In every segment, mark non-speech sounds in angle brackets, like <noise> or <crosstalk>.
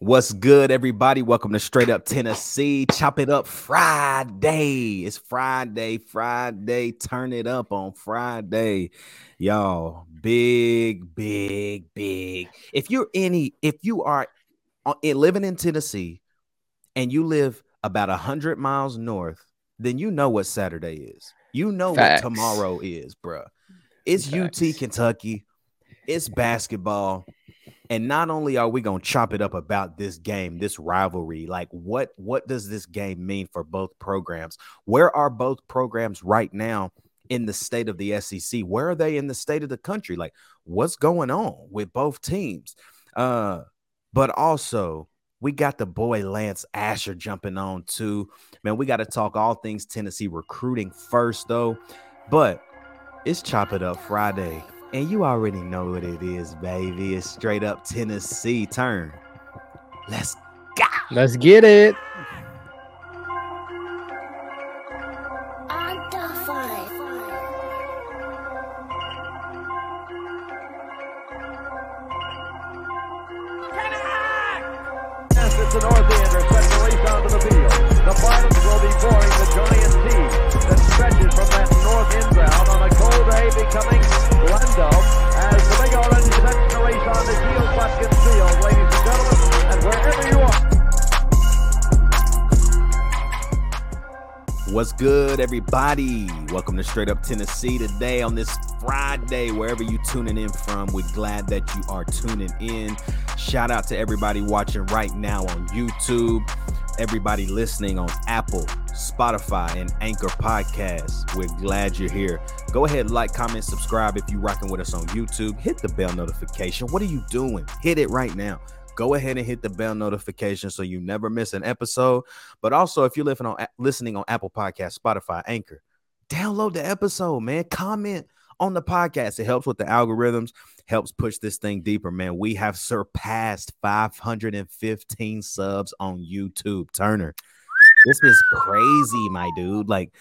What's good, everybody? Welcome to Straight Up Tennessee. Chop it up Friday. It's Friday, Friday. Turn it up on Friday. Y'all, big, big, big. If you're any, if you are uh, living in Tennessee and you live about a hundred miles north, then you know what Saturday is. You know Facts. what tomorrow is, bruh. It's Facts. UT Kentucky. It's basketball. And not only are we going to chop it up about this game, this rivalry, like what what does this game mean for both programs? Where are both programs right now in the state of the SEC? Where are they in the state of the country? Like what's going on with both teams? Uh but also we got the boy Lance Asher jumping on too. Man, we got to talk all things Tennessee recruiting first though. But it's Chop It Up Friday. And you already know what it is, baby. It's straight up Tennessee turn. Let's go. Let's get it. Everybody? Welcome to Straight Up Tennessee today on this Friday, wherever you tuning in from. We're glad that you are tuning in. Shout out to everybody watching right now on YouTube, everybody listening on Apple, Spotify, and Anchor Podcasts. We're glad you're here. Go ahead, like, comment, subscribe if you're rocking with us on YouTube. Hit the bell notification. What are you doing? Hit it right now go ahead and hit the bell notification so you never miss an episode. But also, if you're listening on listening on Apple Podcast, Spotify, Anchor, download the episode, man. Comment on the podcast. It helps with the algorithms, helps push this thing deeper, man. We have surpassed 515 subs on YouTube. Turner, this is crazy, my dude. Like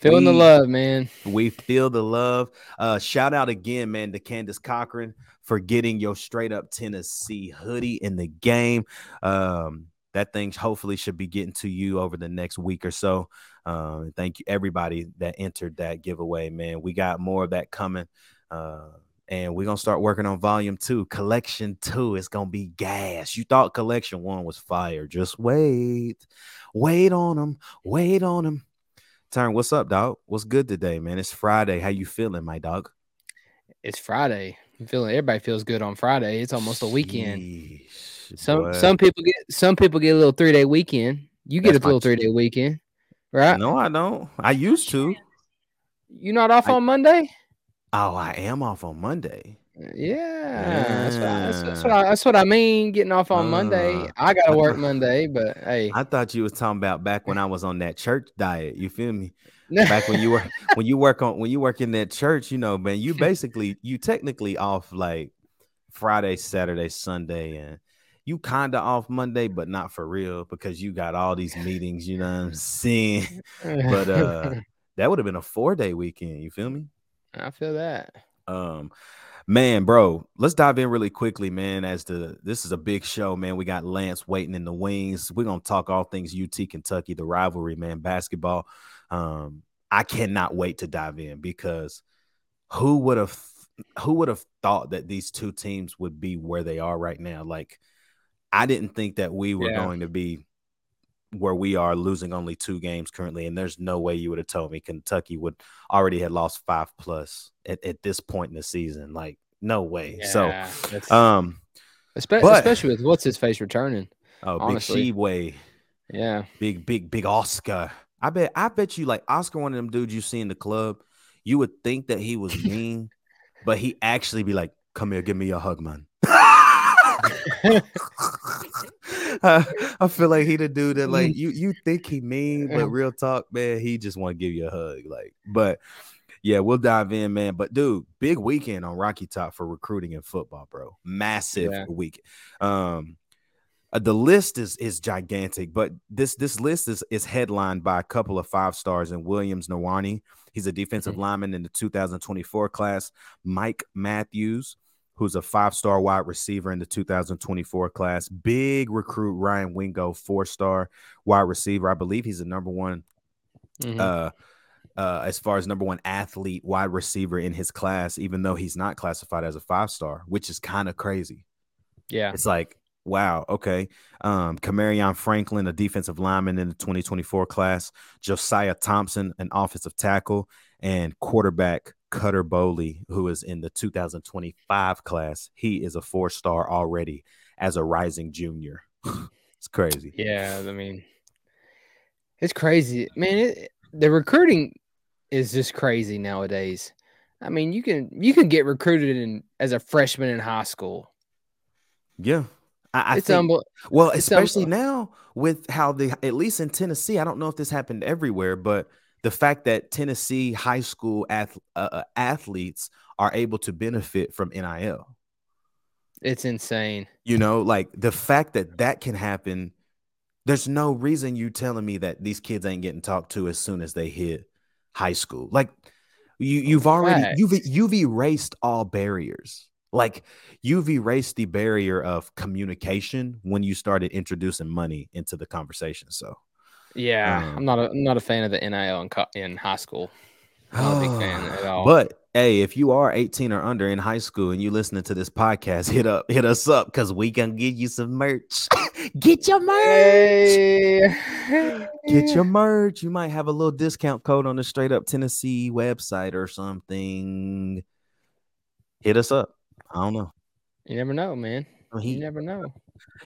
Feeling the love, man. we feel the love. Uh, shout out again, man, to Candace Cochran for getting your straight up Tennessee hoodie in the game. Um, that thing hopefully should be getting to you over the next week or so. Um, thank you everybody that entered that giveaway, man. We got more of that coming. Uh, and we're gonna start working on volume two, collection two. It's gonna be gas. You thought collection one was fire. Just wait, wait on them, wait on them. Turn, what's up, dog? What's good today, man? It's Friday. How you feeling, my dog? It's Friday. I'm feeling everybody feels good on Friday. It's almost a weekend. Some boy. some people get some people get a little three day weekend. You get That's a little three day weekend, right? No, I don't. I used to. You not off I- on Monday? Oh, I am off on Monday. Yeah, that's, what I, that's, that's what I, that's what I mean. Getting off on Monday. Uh, I gotta work Monday, but hey, I thought you was talking about back when I was on that church diet. You feel me? <laughs> Back when you were when you work on when you work in that church, you know, man, you basically you technically off like Friday, Saturday, Sunday, and you kind of off Monday, but not for real because you got all these meetings. You know what I'm saying? <laughs> But uh, <laughs> that would have been a four day weekend. You feel me? I feel that. Um, man, bro, let's dive in really quickly, man. As the this is a big show, man. We got Lance waiting in the wings. We're gonna talk all things UT Kentucky, the rivalry, man, basketball. Um, I cannot wait to dive in because who would have who would have thought that these two teams would be where they are right now? Like, I didn't think that we were Yeah. going to be where we are losing only two games currently and there's no way you would have told me kentucky would already had lost five plus at, at this point in the season like no way Yeah, so um espe- but- especially with what's his face returning. oh honestly. big Tshiebwe, Yeah, big big big oscar i bet i bet you like oscar one of them dudes you see in the club you would think that he was <laughs> mean but he actually be like come here give me your hug man I, <laughs> I feel like he the dude that like you you think he mean, but real talk, man, he just want to give you a hug. Like, but yeah, we'll dive in, man. But dude, big weekend on Rocky Top for recruiting in football, bro. Massive Yeah. week. Um, uh, the list is is gigantic, but this this list is is headlined by a couple of five stars in Williams Nwaneri. He's a defensive lineman in the 2024 class. Mike Matthews, who's a five star wide receiver in the 2024 class. Big recruit Ryan Wingo, four star wide receiver. I believe he's the number one, Mhm. uh, uh, as far as number one athlete wide receiver in his class, even though he's not classified as a five star, which is kind of crazy. yeah. It's like, wow, okay. Um, Kamarion Franklin, a defensive lineman in the 2024 class, Josiah Thompson, an offensive tackle, and quarterback Cutter Boley, who is in the 2025 class. He is a four star already as a rising junior. <laughs> it's crazy. Yeah, I mean, it's crazy, man. It, the recruiting is just crazy nowadays. I mean, you can you can get recruited in as a freshman in high school. Yeah. I, I it's think, unbel- well, it's especially unbel- now with how the at least in Tennessee, I don't know if this happened everywhere, but the fact that Tennessee high school ath- uh, uh, athletes are able to benefit from NIL. it's insane. You know, like the fact that that can happen. There's no reason you telling me that these kids ain't getting talked to as soon as they hit high school. Like you, you've already you've you've erased all barriers. Like you've erased the barrier of communication when you started introducing money into the conversation. So Yeah, Um, I'm not a I'm not a fan of the NIL in, co- in high school. Not a big <sighs> fan at all. But hey, if you are 18 or under in high school and you listening to this podcast, hit up, hit us up because we can give you some merch. <laughs> Get your merch. Hey. Get your <laughs> merch. You might have a little discount code on the straight up Tennessee website or something. Hit us up. I don't know. You never know, man. Oh, he- You never know.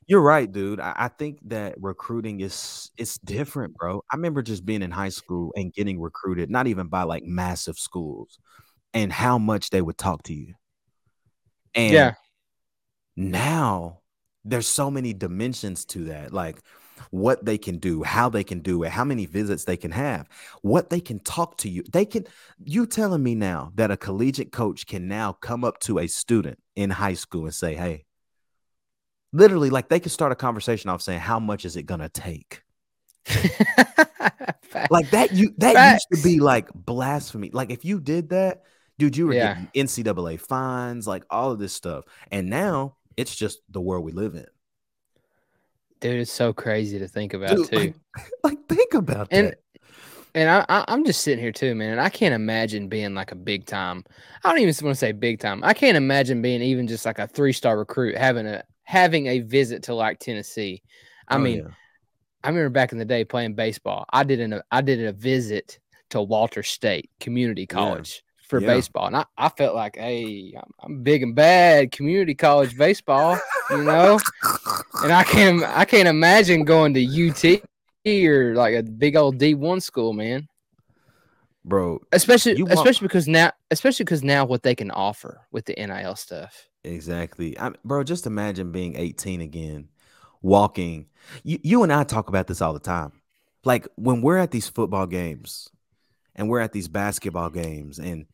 You're right, dude. I, I think that recruiting is it's different, bro. I remember just being in high school and getting recruited, not even by like massive schools, and how much they would talk to you. And yeah, now there's so many dimensions to that like what they can do how they can do it how many visits they can have what they can talk to you they can you telling me now that a collegiate coach can now come up to a student in high school and say hey literally like they could start a conversation off saying how much is it gonna take <laughs> like that you that used to be like blasphemy like if you did that dude you were Yeah. getting ncaa fines like all of this stuff and now it's just the world we live in dude, it's so crazy to think about Dude, too. like, <laughs> like think about and that and I, I I'm just sitting here too, man. And I can't imagine being like a big time. I don't even want to say big time. I can't imagine being even just like a three star recruit having a having a visit to like Tennessee. I Oh, mean, yeah. I remember back in the day playing baseball. I did an I did a visit to Walter State Community College for Yeah. baseball, and I, I felt like, hey, I'm, I'm big and bad community college baseball, you know. And I can't I can't imagine going to UT or like a big old D one school, man. bro Especially want- especially because now especially because now what they can offer with the NIL stuff. Exactly. I, bro just imagine being 18 again walking. You, you and i talk about this all the time. Like when we're at these football games and we're at these basketball games and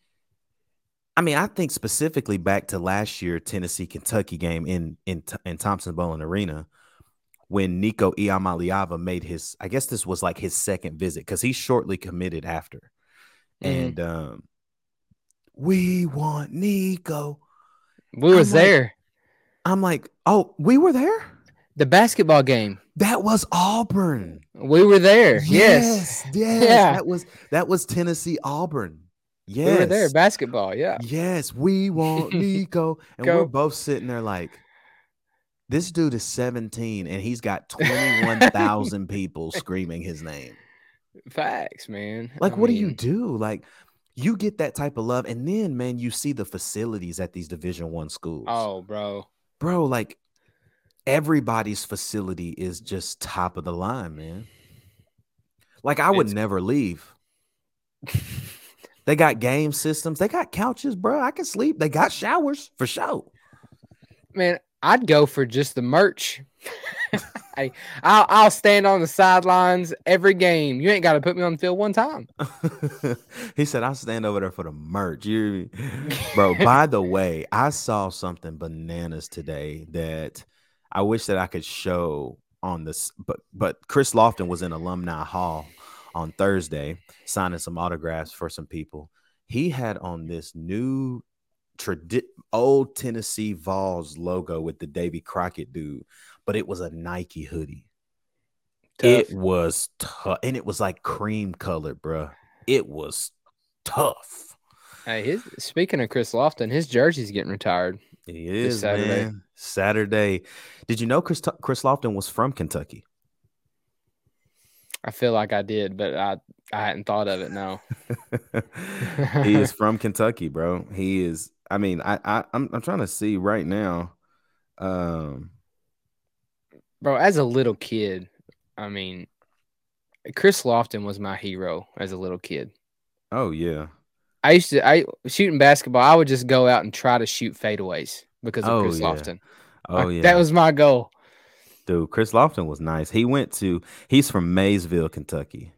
i mean i think specifically back to last year tennessee kentucky game in in, in thompson boling arena when nico iamaleava made his i guess this was like his second visit because he shortly committed after. Mhm. and um we want nico We was like- there. I'm like, oh, we were there. The basketball game. That was Auburn. We were there. Yes. yes, <laughs> Yeah. That was that was Tennessee Auburn. Yes, We were there. Basketball. Yeah. Yes, we want Nico, <laughs> and Go. we're both sitting there like, this dude is 17 and he's got 21,000 <laughs> people screaming his name. Facts, man. Like, I what do you do? Like, you get that type of love, and then man, you see the facilities at these Division One schools. Oh, bro. bro, like everybody's facility is just top of the line, man. Like I would It's- never leave. they got game systems, they got couches, bro. I can sleep. They got showers for sure. Man, I'd go for just the merch. <laughs> I, I'll, I'll stand on the sidelines every game. You ain't got to put me on the field one time. <laughs> he said, I'll stand over there for the merch. You <laughs> bro, by the way, I saw something bananas today that I wish that I could show on this, but but Chris Lofton was in Alumni Hall on Thursday signing some autographs for some people. He had on this new tradi- old Tennessee Vols logo with the Davy Crockett dude, but it was a Nike hoodie. It was tough, and it was like cream colored, bruh. It was tough. Hey, his, speaking of Chris Lofton, his jersey's getting retired. It is Saturday. man. Saturday. Did you know Chris Chris Lofton was from Kentucky? I feel like I did, but I I hadn't thought of it. No, <laughs> he is from Kentucky, bro. He is. I mean, I, I I'm I'm trying to see right now. Um, bro. As a little kid, I mean, Chris Lofton was my hero as a little kid. oh yeah, I used to I shooting basketball. I would just go out and try to shoot fadeaways because of Oh, Chris yeah. Lofton. oh Like, yeah. that was my goal. dude. Chris Lofton was nice. He went to. He's from Maysville, Kentucky.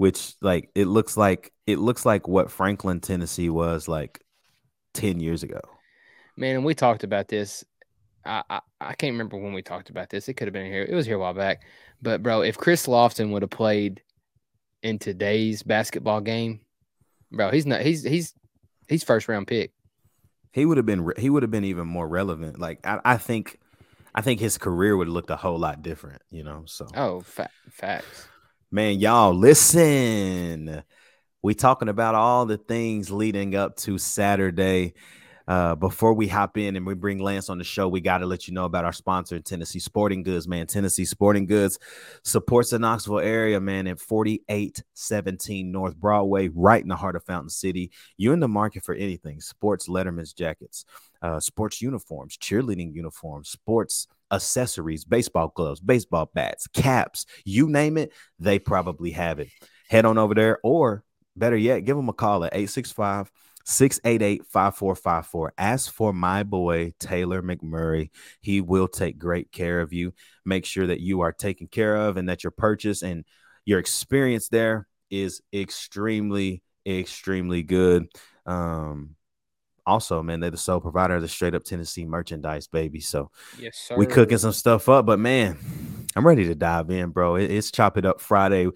Which like it looks like it looks like what Franklin, Tennessee was like ten years ago. Man, and we talked about this. I, I I can't remember when we talked about this. It could have been here. It was here a while back. But bro, if Chris Lofton would have played in today's basketball game, bro, he's not. He's he's he's first round pick. he would have been he would have been even more relevant. Like I, I think I think his career would have looked a whole lot different, you know. So Oh, fa- facts. Man, y'all listen. We talking about all the things leading up to Saturday. Uh, before we hop in and we bring Lance on the show, we got to let you know about our sponsor, Tennessee Sporting Goods, man. Tennessee Sporting Goods supports the Knoxville area, man, at 4817 North Broadway, right in the heart of Fountain City. You're in the market for anything sports, Letterman's jackets, uh, sports uniforms, cheerleading uniforms, sports accessories, baseball gloves, baseball bats, caps, you name it, they probably have it. Head on over there, or better yet, give them a call at 865 688 5454. Ask for my boy, Taylor McMurray. He will take great care of you. Make sure that you are taken care of and that your purchase and your experience there is extremely, extremely good. Um, also, man, they're the sole provider of the straight up Tennessee merchandise, baby. So Yes, sir. we cooking some stuff up, but man, I'm ready to dive in, bro. It- it's chop it up Friday.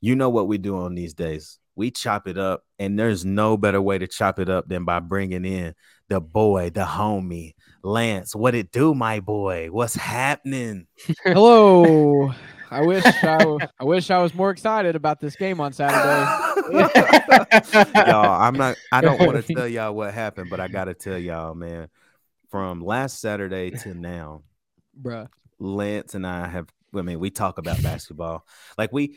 You know what we do on these days. We chop it up, and there's no better way to chop it up than by bringing in the boy, the homie, Lance. What it do, my boy? What's happening? Hello. <laughs> I wish I, w- I wish I was more excited about this game on Saturday. <laughs> <laughs> y'all, I'm not. I don't want to <laughs> tell y'all what happened, but I gotta tell y'all, man. From last Saturday to now, Bruh. Lance and I have. I mean, we talk about basketball. Like we,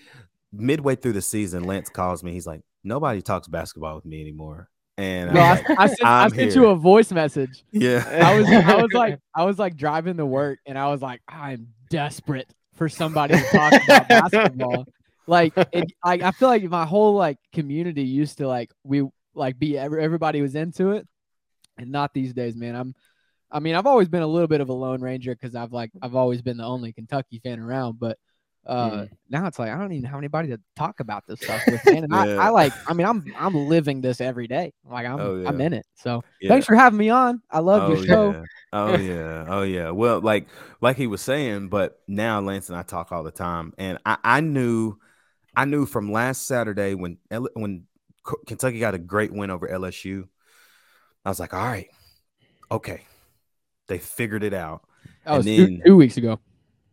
midway through the season, Lance calls me. He's like, "Nobody talks basketball with me anymore." And I'm I, like, I sent, I sent you a voice message. yeah, I was I was like <laughs> I was like driving to work and I was like I'm desperate for somebody to talk about basketball. Like <laughs> it, I, I feel like my whole like community used to like we like be every, everybody was into it, and not these days, man. I'm I mean I've always been a little bit of a lone ranger because I've like I've always been the only Kentucky fan around, but. Uh, Mm. now it's like I don't even have anybody to talk about this stuff with, man. And Yeah. I, I like, I mean, I'm I'm living this every day. Like I'm Oh, I'm in it. So yeah. thanks for having me on. I love oh your show. yeah, oh yeah, oh yeah. Well, like like he was saying, but now Lance and I talk all the time, and I, I knew, I knew from last Saturday when L- when K- Kentucky got a great win over LSU. I was like, all right, okay, they figured it out. That was And two, then- two weeks ago.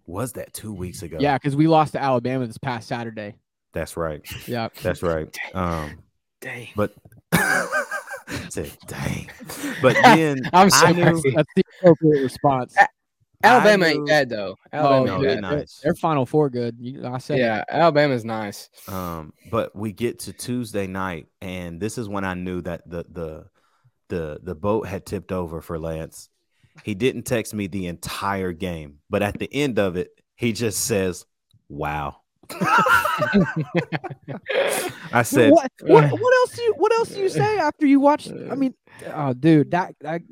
Was that two weeks ago? Yeah, because we lost to Alabama this past Saturday. that's right. Yeah. That's right. <laughs> Um, Dang. but <laughs> said, dang. <laughs> But then I'm so I knew- That's the appropriate response. Alabama I ain't bad though. Oh, Alabama no, ain't they're bad. not. they're, they're Final Four good. You, I said it. Yeah, Alabama's nice. Um, but we get to Tuesday night, and this is when I knew that the the the the boat had tipped over for Lance. He didn't text me the entire game, but at the end of it, he just says, "Wow." <laughs> I said, what, what, what else do you what else do you say after you watch? I mean, oh, dude, that, that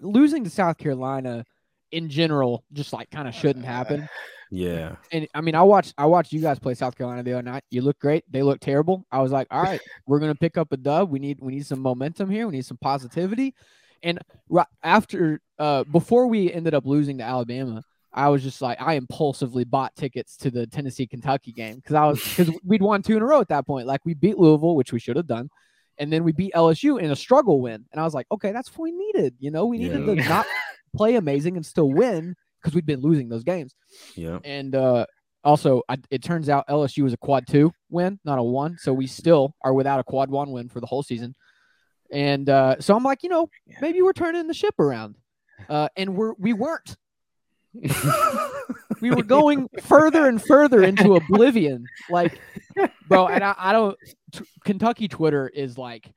losing to South Carolina in general just like kind of shouldn't happen. <laughs> "Yeah, And I mean, I watched I watched you guys play South Carolina the other night. You look great. They look terrible. I was like, all right, <laughs> we're gonna pick up a dub. We need we need some momentum here. We need some positivity. And right after uh before we ended up losing to Alabama, I was just like I impulsively bought tickets to the Tennessee Kentucky game because I was because <laughs> we'd won two in a row at that point. Like we beat Louisville, which we should have done, and then we beat LSU in a struggle win. And I was like, okay, that's what we needed. You know, we needed Yeah. to not play amazing and still win because we'd been losing those games. Yeah. And uh, also, I, it turns out LSU was a quad two win, not a one. So we still are without a quad one win for the whole season. And uh, so I'm like, you know, maybe we're turning the ship around. Uh, and we're we weren't. <laughs> We were going further and further into oblivion. Like, bro, and I, I don't. T- Kentucky Twitter is like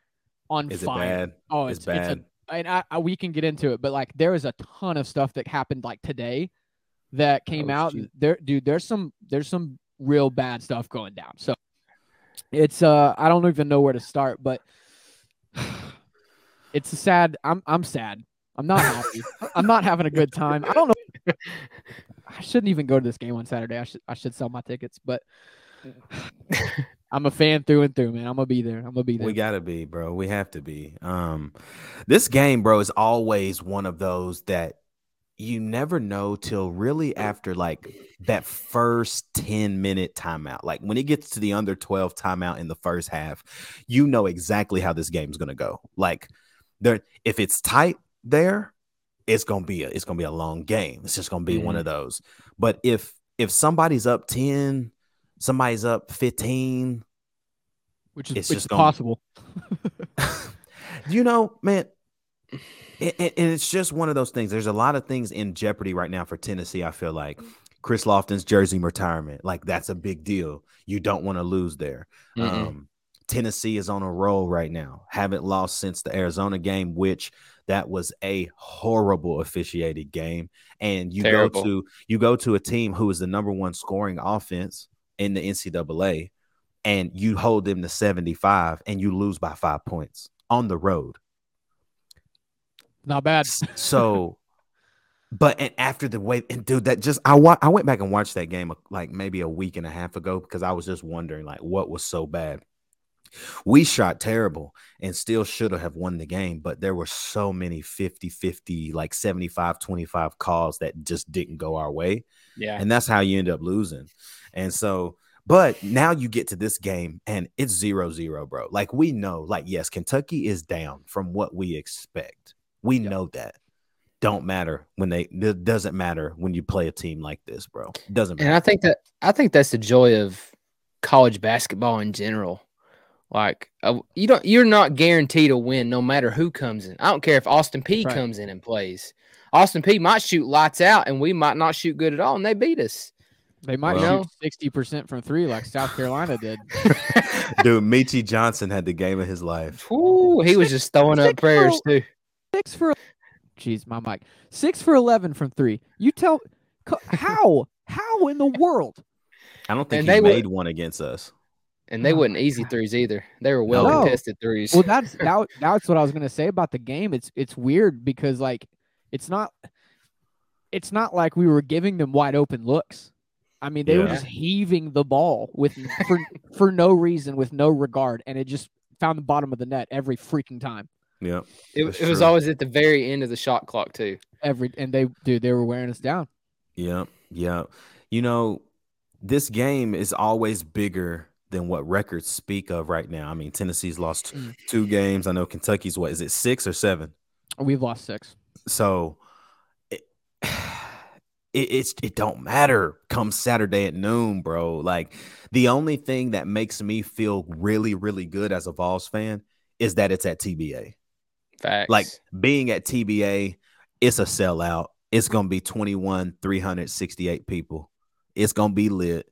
on Is it fire. bad? Oh, it's, it's, bad. It's and I, I, we can get into it, but like there is a ton of stuff that happened like today that came Oh, out. shoot. There, dude, there's some there's some real bad stuff going down. So it's uh I don't even know where to start, but <sighs> it's a sad. I'm I'm sad. I'm not happy. <laughs> I'm not having a good time. I don't know. I shouldn't even go to this game on Saturday. I should I should sell my tickets, but <laughs> I'm a fan through and through, man. I'm gonna be there. I'm gonna be there. We gotta be, bro. We have to be. Um, this game, bro, is always one of those that you never know till really after like that first 10 minute timeout. Like when it gets to the under 12 timeout in the first half, you know exactly how this game's gonna go. Like there, if it's tight there, it's gonna be a it's gonna be a long game. It's just gonna be one of those. But if if somebody's up 10, somebody's up 15, which is, it's which just is possible. <laughs> you know, man, it, it- and it's just one of those things. There's a lot of things in jeopardy right now for Tennessee. I feel like Chris Lofton's jersey retirement, like that's a big deal. You don't want to lose there. Um, Tennessee is on a roll right now. Haven't lost since the Arizona game, which that was a horrible officiated game. And you Terrible. go to you go to a team who is the number one scoring offense in the NCAA, and you hold them to 75 and you lose by five points on the road. Not bad. So, but and after the way, and dude, that just I wa- I went back and watched that game uh, like maybe a week and a half ago because I was just wondering like what was so bad. We shot terrible and still should have won the game, but there were so many 50 50, like 75 25 calls that just didn't go our way. Yeah. And that's how you end up losing. And so, but now you get to this game and it's zero zero, bro. Like we know, like, yes, Kentucky is down from what we expect. We know that. Don't matter when they it doesn't matter when you play a team like this, bro. It doesn't matter. And. I think that I think that's the joy of college basketball in general. Like uh, you don't, you're not guaranteed to win no matter who comes in. I don't care if Austin Peay Right. comes in and plays. Austin Peay might shoot lights out, and we might not shoot good at all, and they beat us. They might Well- shoot sixty percent from three, like South Carolina did. <laughs> <laughs> Dude, Meechie Johnson had the game of his life. Ooh, he was just throwing up Six prayers for- too. Six for, jeez, my mic. Six for eleven from three. You tell, how, how in the world? I don't think And he they were- made one against us. And they Oh, wasn't easy threes either. They were well No. contested threes. Well, that's that, that's what I was gonna say about the game. It's it's weird because like it's not it's not like we were giving them wide open looks. I mean, they were just heaving the ball with for <laughs> for no reason, with no regard, and it just found the bottom of the net every freaking time. Yeah, it, it was always at the very end of the shot clock too. Every and they dude, they were wearing us down. Yeah, yeah. You know, this game is always bigger than what records speak of right now. I mean, Tennessee's lost Mm. two games. I know Kentucky's what is it, six or seven? We've lost six. So it, it it's it don't matter come Saturday at noon, bro. Like the only thing that makes me feel really, really good as a Vols fan is that it's at TBA. Facts. Like being at TBA, it's a sellout. It's gonna be 21, 368 people. It's gonna be lit.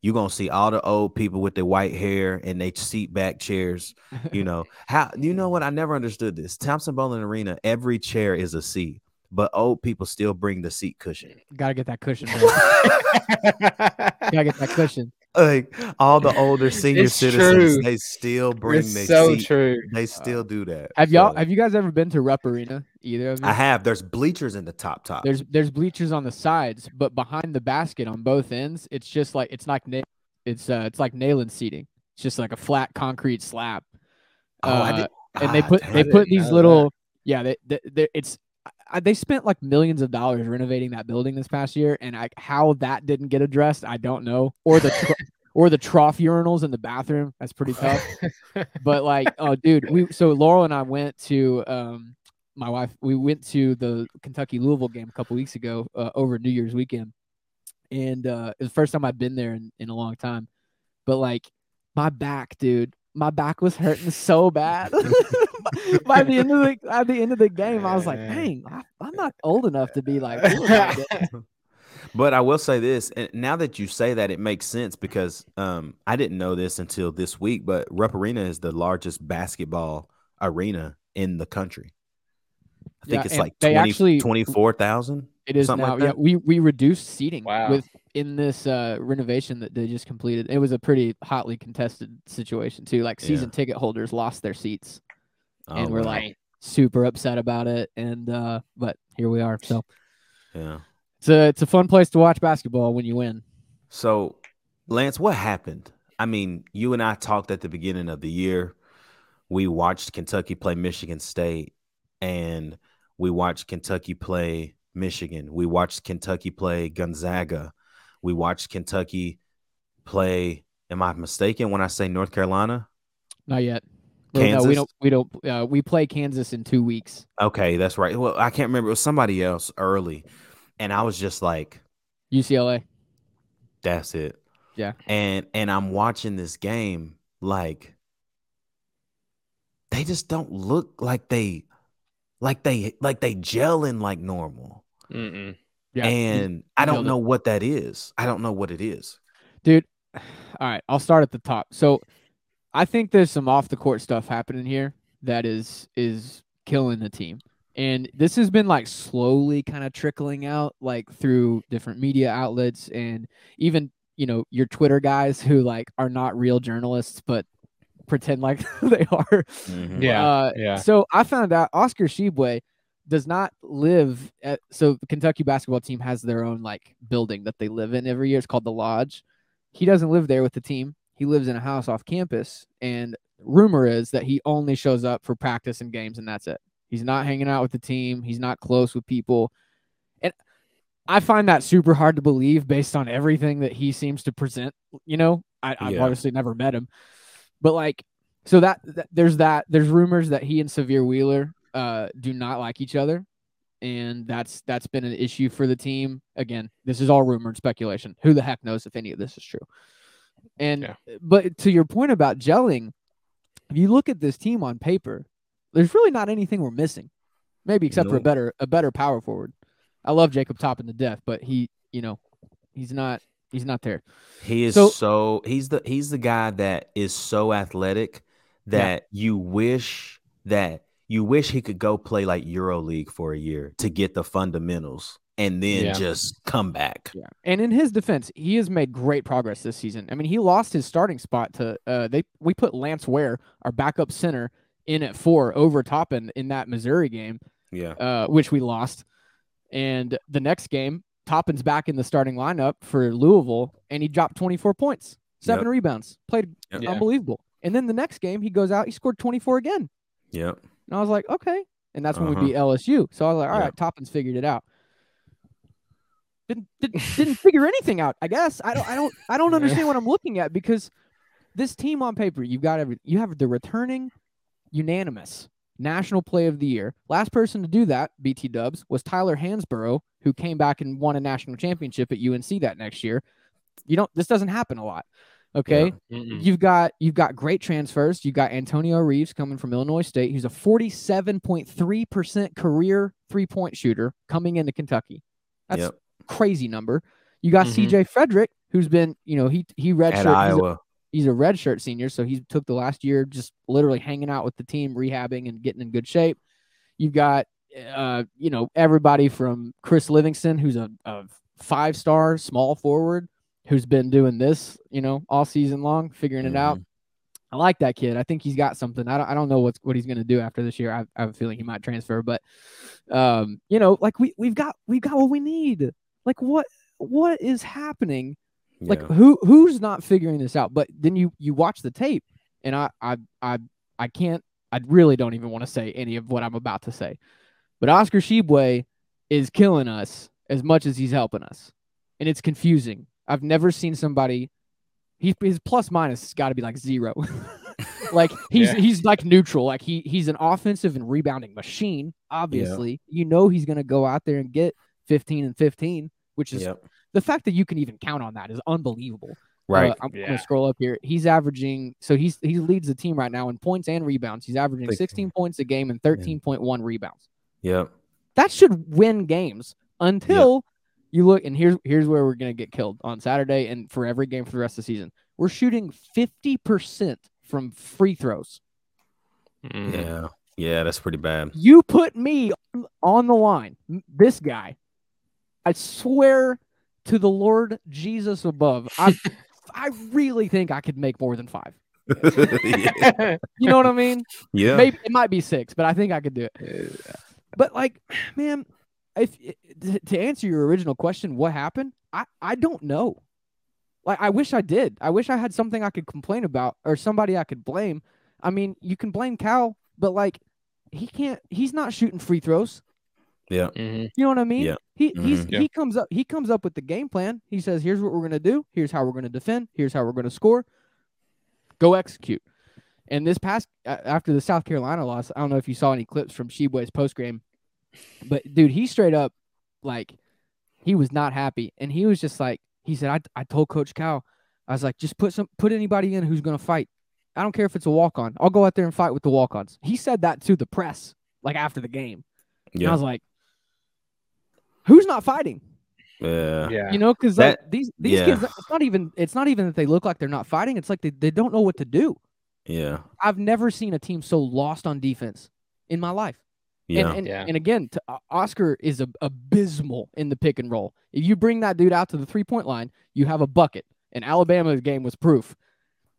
You're gonna see all the old people with their white hair and they seat back chairs. You <laughs> know how you know what? I never understood this. Thompson Boling Arena, every chair is a seat, but old people still bring the seat cushion. Gotta get that cushion. bro. <laughs> Gotta get that cushion. Like all the older <laughs> senior It's citizens, true. they still bring it's their so seat. true. They still do that. Have y'all So, have you guys ever been to Rupp Arena? Either of you? I have. There's bleachers in the top top. There's there's bleachers on the sides, but behind the basket on both ends, it's just like it's like na- it's uh it's like nailing seating. It's just like a flat concrete slab. oh, I uh, did. and they Ah, put they put know these that. little yeah they, they, they it's I, they spent like millions of dollars renovating that building this past year and I, how that didn't get addressed I don't know or the tr- <laughs> or the trough urinals in the bathroom. That's pretty tough. <laughs> but like, oh, dude, we so Laurel and I went to um my wife. We went to the Kentucky Louisville game a couple weeks ago uh, over New Year's weekend, and uh, it was the first time I'd been there in, in a long time. But like, my back, dude, my back was hurting so bad. <laughs> By the end of the at the end of the game, I was like, "Dang, I, I'm not old enough to be like." doing <laughs> like this." But I will say this, and now that you say that, it makes sense because um, I didn't know this until this week. But Rupp Arena is the largest basketball arena in the country. I think Yeah, it's like they 20, actually- 24,000. It is Something now. like yeah, that? we we reduced seating Wow. with in this uh, renovation that they just completed. It was a pretty hotly contested situation too. Like Yeah. season ticket holders lost their seats, and Oh, we're wow. like super upset about it. And uh, but here we are. So yeah. it's a it's a fun place to watch basketball when you win. So, Lance, what happened? I mean, you and I talked at the beginning of the year. We watched Kentucky play Michigan State, and we watched Kentucky play Michigan. We watched Kentucky play Gonzaga. We watched Kentucky play. Am I mistaken when I say North Carolina? Not yet. Well, no, Kansas? we don't. We don't. Uh, we play Kansas in two weeks. Okay, that's right. Well, I can't remember. It was somebody else early, and I was just like, UCLA. That's it. Yeah. And and I'm watching this game like they just don't look like they like they like they gelling like normal. Mm-mm. Yeah. you- and I don't nailed it. know what that is. I don't know what it is. dude. <sighs> All right, I'll start at the top. So, I think there's some off the court stuff happening here that is is killing the team, and this has been like slowly kind of trickling out like through different media outlets and even you know your Twitter guys who like are not real journalists but pretend like <laughs> they are. Mhm. Yeah. Uh, yeah. So I found out Oscar Tshiebwe does not live at so the Kentucky basketball team has their own like building that they live in every year. It's called the Lodge. He doesn't live there with the team. He lives in a house off campus and rumor is that he only shows up for practice and games and that's it. He's not hanging out with the team. He's not close with people. And I find that super hard to believe based on everything that he seems to present. You know, I, I've Yeah. obviously never met him, but like, so that, that there's that there's rumors that he and Sahvir Wheeler uh, do not like each other, and that's that's been an issue for the team. Again, this is all rumored speculation. Who the heck knows if any of this is true? And Yeah. but to your point about gelling, if you look at this team on paper, there's really not anything we're missing, maybe except for a better a better power forward. I love Jacob Toppin to death, but he, you know, he's not he's not there. He is So- so, he's the he's the guy that is so athletic Yeah. that you wish that you wish he could go play like EuroLeague for a year to get the fundamentals and then Yeah. just come back. Yeah. And in his defense, he has made great progress this season. I mean, he lost his starting spot to uh they we put Lance Ware, our backup center, in at four over Toppin in that Missouri game, Yeah. uh, which we lost. And the next game, Toppin's back in the starting lineup for Louisville, and he dropped 24 points, seven Yep. rebounds, played Yep. Unbelievable. And then the next game, he goes out, he scored 24 again. Yep. And I was like, okay. And that's when Uh-huh. we beat LSU. So I was like, all Yeah. right, Toppin's figured it out. Didn't, didn't didn't figure anything out. I guess I don't I don't I don't <laughs> understand what I'm looking at because this team on paper, you've got every you have the returning unanimous national play of the year. Last person to do that, BT Dubs, was Tyler Hansbrough, who came back and won a national championship at UNC that next year. You don't this doesn't happen a lot. Okay. Mm-mm. You've got you've got great transfers. You've got Antonio Reeves coming from Illinois State. He's a 47.3% career three-point shooter coming into Kentucky. That's Yep. crazy number. You got Mhm. CJ Fredrick, who's been, you know, he he redshirt. He's a, Iowa. he's a redshirt senior, so he took the last year just literally hanging out with the team, rehabbing and getting in good shape. You've got uh, you know, everybody from Chris Livingston, who's a, a five-star small forward who's been doing this, you know, all season long, figuring it out. I like that kid. I think he's got something. I don't, I don't know what's what he's going to do after this year. I, I have a feeling he might transfer, but um, you know, like we we've got we've got what we need. Like what what is happening? Like who who's not figuring this out? But then you you watch the tape, and I I I I can't. I really don't even want to say any of what I'm about to say. But Oscar Tshiebwe is killing us as much as he's helping us, and it's confusing. I've never seen somebody. he his plus minus has got to be like zero. <laughs> like <laughs> he's Yeah. he's like neutral. Like he he's an offensive and rebounding machine. Obviously, you know he's gonna go out there and get 15 and 15, which is Yep. the fact that you can even count on that is unbelievable. Right. Uh, I'm Yeah. gonna scroll up here. He's averaging so he's he leads the team right now in points and rebounds. He's averaging Big 16 points a game and 13.1 rebounds. yep. That should win games until you look and here's here's where we're gonna get killed on Saturday and for every game for the rest of the season. We're shooting 50% from free throws. Mhm. Yeah. Yeah, that's pretty bad. You put me on- on the line, this guy. I swear to the Lord Jesus above, I <laughs> I really think I could make more than five. <laughs> yeah. You know what I mean? Yeah. Maybe it might be six, but I think I could do it. But like, <sighs> man, if to- to answer your original question, what happened? I I don't know. Like, I wish I did. I wish I had something I could complain about or somebody I could blame. I mean, you can blame Cal, but like, he can't. He's not shooting free throws. Yeah. Mhm. You know what I mean? Yeah. He he's Yeah. he comes up he comes up with the game plan. He says, "Here's what we're gonna do. Here's how we're gonna defend. Here's how we're gonna score. Go execute." And this past after the South Carolina loss, I don't know if you saw any clips from Tshiebwe's post game, but dude, he straight up like he was not happy, and he was just like he said, "I I told Coach Cal, I was like, just put some put anybody in who's gonna fight. I don't care if it's a walk on. I'll go out there and fight with the walk ons." He said that to the press like after the game. And I was like, "Who's not fighting?" Yeah. Yeah. You know, because like these these yeah. kids, it's not even it's not even that they look like they're not fighting. It's like they, they don't know what to do. Yeah. I've never seen a team so lost on defense in my life. Yeah. And and, Yeah. and again, to, uh, Oscar is a, abysmal in the pick and roll. If you bring that dude out to the three point line, you have a bucket. And Alabama's game was proof.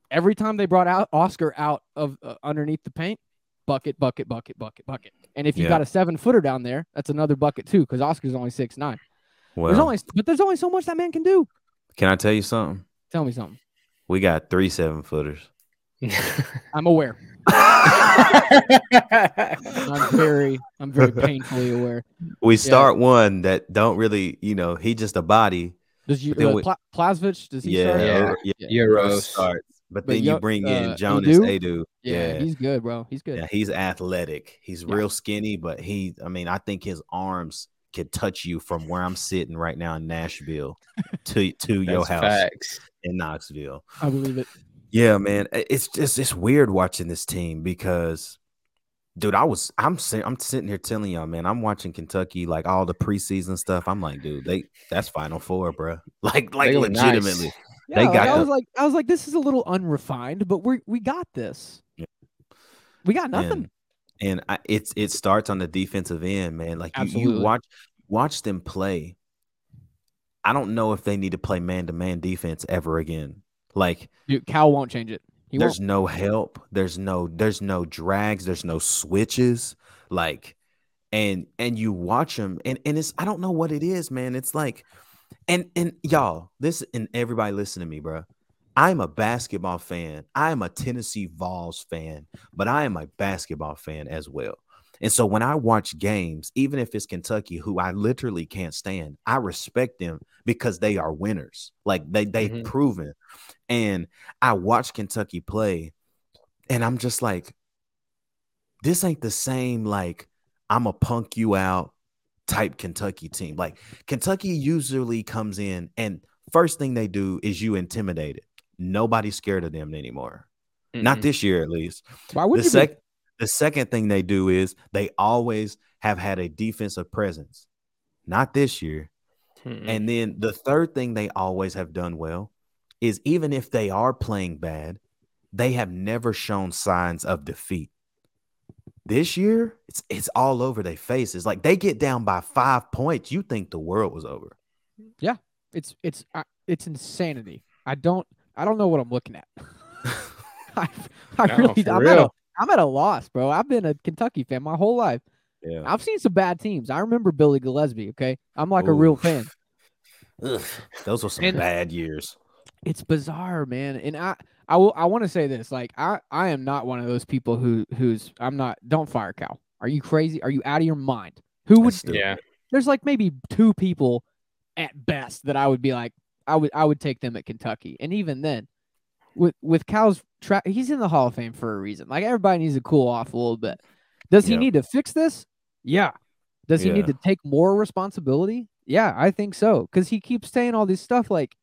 Every time they brought out Oscar out of uh, underneath the paint, bucket, bucket, bucket, bucket, bucket. And if you Yeah. got a seven footer down there, that's another bucket too, because Oscar's only six nine. There's well, only but there's only so much that man can do. can I tell you something? Tell me something. We got three seven footers. <laughs> I'm aware. <laughs> I'm very, I'm very painfully aware. We start one that don't really, you know, he just a body. Does you But uh, we- Pla- Plazvich? Does he Yeah. start? Yeah. or- yeah. Euros. starts. But But then yo- you bring in uh, Jonas Adu? Adu. Yeah, he's good, bro. He's good. Yeah, he's athletic. He's Yeah. real skinny, but he, I mean, I think his arms could touch you from where I'm sitting right now in Nashville to to <laughs> your house facts. in Knoxville. I believe it. Yeah, man, it's just it's weird watching this team because, dude, I was I'm I'm sitting here telling y'all, man, I'm watching Kentucky like all the preseason stuff. I'm like, dude, they that's Final Four, bro. <laughs> Like like They look nice. legitimately. Yeah, They like, got I was like, I was like, this is a little unrefined, but we we got this. Yeah. We got nothing. And, and I, it's it starts on the defensive end, man. Like you, you watch watch them play. I don't know if they need to play man to man defense ever again. Like Dude, Cal won't change it. He there's won't. no help. There's no there's no drags. There's no switches. Like and and you watch them and and it's I don't know what it is, man. It's like and and y'all, this and everybody listen to me, bro. I'm a basketball fan. I am a Tennessee Vols fan, but I am a basketball fan as well. And so when I watch games, even if it's Kentucky, who I literally can't stand, I respect them because they are winners. Like they they've Mhm. proven. And I watch Kentucky play, and I'm just like, this ain't the same. Like I'm a punk you out type Kentucky team. Like Kentucky usually comes in, and first thing they do is you intimidate it. Nobody's scared of them anymore. Not Mm-mm. this year, at least. Why would The you? sec- be? The second thing they do is they always have had a defensive presence. Not this year. Mm-mm. And then the third thing they always have done well is even if they are playing bad, they have never shown signs of defeat. This year, it's it's all over their faces. Like they get down by five points, you think the world was over. Yeah, it's it's uh, it's insanity. I don't I don't know what I'm looking at. <laughs> <laughs> I, I No, really for I'm at, a, real. I'm at a loss, bro. I've been a Kentucky fan my whole life. Yeah. I've seen some bad teams. I remember Billy Gillispie. Okay, I'm like a real fan. <laughs> Ugh, those were some And- bad years. It's bizarre, man. And I I will I want to say this. Like I I am not one of those people who who's I'm not. Don't fire Cal. Are you crazy? Are you out of your mind? Who would? Yeah. There's like maybe two people at best that I would be like I would I would take them at Kentucky, and even then, with with Cal's track, he's in the Hall of Fame for a reason. Like everybody needs to cool off a little bit. Does he Yeah. need to fix this? Yeah. Does he need to take more responsibility? Yeah, I think so. Because he keeps saying all this stuff. Like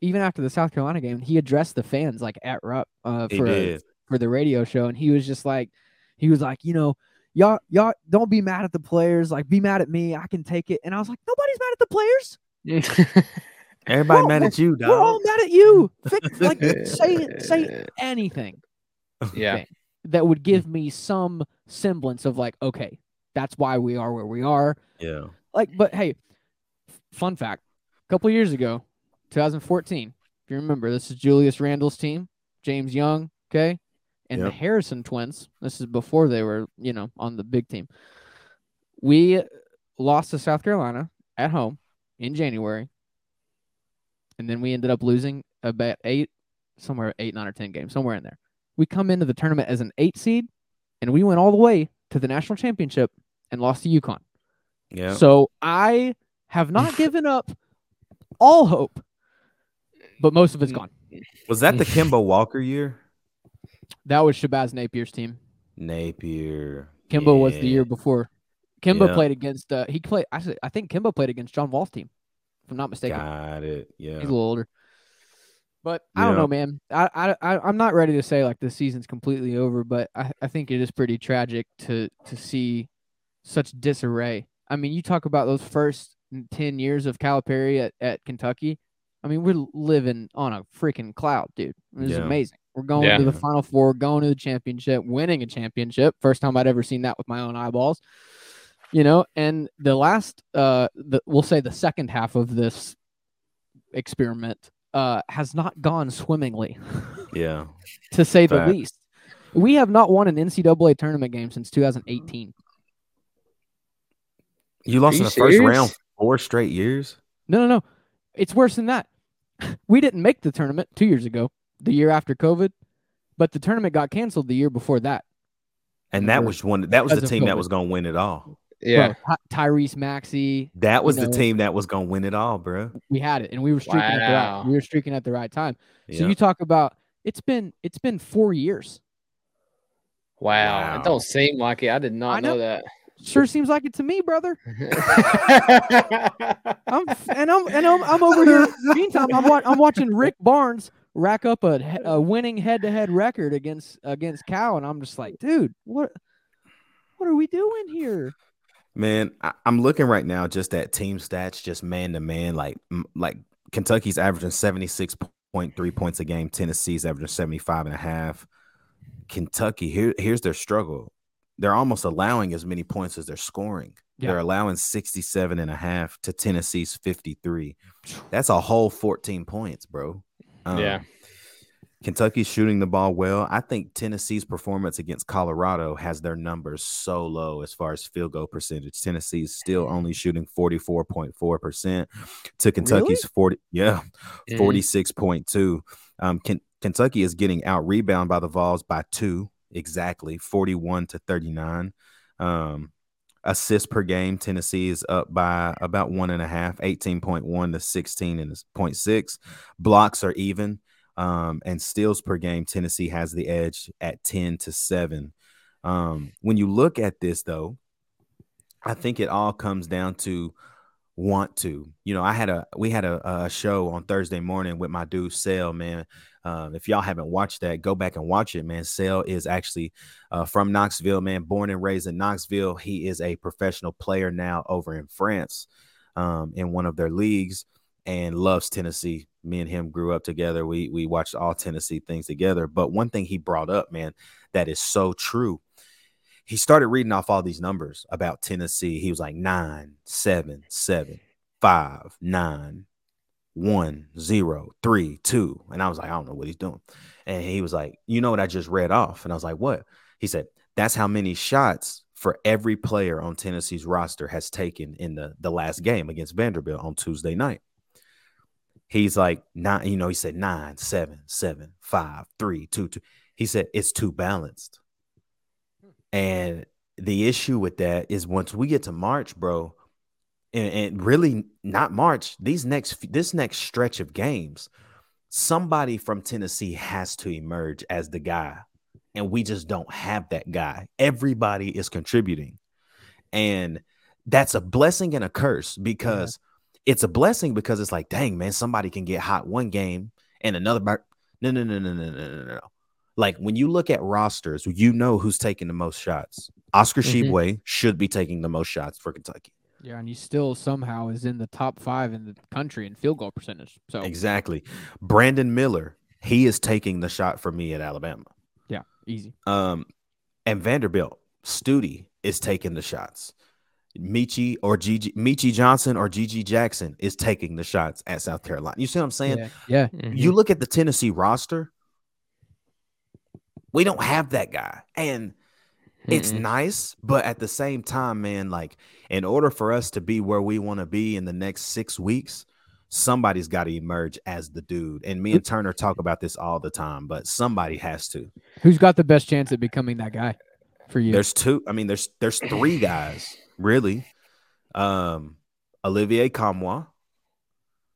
even after the South Carolina game, he addressed the fans like at Rupp uh, for a, for the radio show, and he was just like, he was like, you know, y'all y'all don't be mad at the players. Like be mad at me. I can take it. And I was like, nobody's mad at the players. <laughs> Everybody Well, mad at you, We're all mad at you. Like say say <laughs> anything yeah. thing that would give me some semblance of like, okay, that's why we are where we are. Yeah. Like, but hey, fun fact: a couple years ago, 2014, if you remember, this is Julius Randle's team, James Young, okay, and the Harrison twins. This is before they were, you know, on the big team. We lost to South Carolina at home in January, and then we ended up losing about eight, somewhere eight, nine, or ten games, somewhere in there. We come into the tournament as an eight seed, and we went all the way to the national championship and lost to UConn. Yeah. So I have not <laughs> given up all hope, but most of it's gone. was that the <laughs> Kemba Walker year? That was Shabazz Napier's team. Napier. Kemba was the year before. Kemba Yeah. played against. Uh, he played. Actually, I think Kemba played against John Wall's team, if I'm not mistaken. Got it. Yeah. He's Yeah. a little older. But I don't know, man. I, I I I'm not ready to say like the season's completely over, but I, I think it is pretty tragic to to see such disarray. I mean, you talk about those first ten years of Calipari at, at Kentucky. I mean, we're living on a freaking cloud, dude. It was Yeah. amazing. We're going Yeah. to the Final Four, going to the championship, winning a championship. First time I'd ever seen that with my own eyeballs. You know, and the last, uh, the we'll say the second half of this experiment uh, has not gone swimmingly, <laughs> Yeah. to say the least. We have not won an NCAA tournament game since 2018. You lost you in the first round four straight years. No, no, no. It's worse than that. <laughs> We didn't make the tournament two years ago, the year after COVID, but the tournament got canceled the year before that. And that was one that was the team that was gonna win it all. Yeah. Bro, Ty- Tyrese Maxey, That was You the know- team that was gonna win it all, bro. we had it, and we were streaking at the right. We were streaking at the right time. So Yeah. you talk about it's been it's been four years. Wow. Wow. It don't seem like it. I did not I know. know, that. Sure seems like it to me, brother. <laughs> I'm and I'm and I'm, I'm over here. Meantime, I'm wa- I'm watching Rick Barnes rack up a, a winning head-to-head record against against Cal, and I'm just like, dude, what what are we doing here? Man, I, I'm looking right now just at team stats, just man to man. Like, m- like Kentucky's averaging 76.3 points a game. Tennessee's averaging 75 and a half. Kentucky, here, here's their struggle. They're almost allowing as many points as they're scoring. Yeah. They're allowing 67 and a half to Tennessee's 53. That's a whole 14 points, bro. Um, yeah. Kentucky's shooting the ball well. I think Tennessee's performance against Colorado has their numbers so low as far as field goal percentage. Tennessee's still only shooting 44.4% to Kentucky's 40 yeah, Mhm. 46.2. Um Ken- Kentucky is getting out rebound by the Vols by 2 exactly, 41 to 39. Um assists per game Tennessee is up by about one and a half, 18.1 to 16 and 0.6. Blocks are even um, and steals per game, Tennessee has the edge at 10 to 7. Um, when you look at this, though, I think it all comes down to want to. You know, I had a we had a, a show on Thursday morning with my dude Sale, man. Um, if y'all haven't watched that, go back and watch it, man. Sale is actually uh, from Knoxville, man, born and raised in Knoxville. He is a professional player now over in France um, in one of their leagues and loves Tennessee. Me and him grew up together. We we watched all Tennessee things together. But one thing he brought up, man, that is so true. He started reading off all these numbers about Tennessee. He was like nine, seven, seven, five, nine, one, zero, three, two. And I was like, I don't know what he's doing. And he was like, You know what I just read off? And I was like, What? He said, That's how many shots for every player on Tennessee's roster has taken in the, the last game against Vanderbilt on Tuesday night. He's like nine, you know, he said nine, seven, seven, five, three, two, two. He said it's too balanced. And the issue with that is once we get to March, bro, and, and really not March, these next this next stretch of games, somebody from Tennessee has to emerge as the guy, and we just don't have that guy. Everybody is contributing, and that's a blessing and a curse because it's a blessing because it's like, dang man, somebody can get hot one game and another. bar- No, no, no, no, no, no, no, no. Like when you look at rosters, you know who's taking the most shots. Oscar Mhm. Tshiebwe should be taking the most shots for Kentucky. Yeah, and he still somehow is in the top five in the country in field goal percentage. So Exactly. Brandon Miller, he is taking the shot for me at Alabama. yeah, easy. Um, and Vanderbilt, Studi is taking the shots. Meechie or GG, Meechie Johnson or GG Jackson is taking the shots at South Carolina. You see what I'm saying? Yeah, yeah. Mhm. You look at the Tennessee roster, we don't have that guy. And it's Mm-mm. nice, but at the same time, man, like in order for us to be where we want to be in the next six weeks, somebody's got to emerge as the dude. And me and Turner talk about this all the time, but somebody has to. Who's got the best chance at becoming that guy for you? There's two. I mean, there's there's three guys really. Um, Olivier Nkamhoua,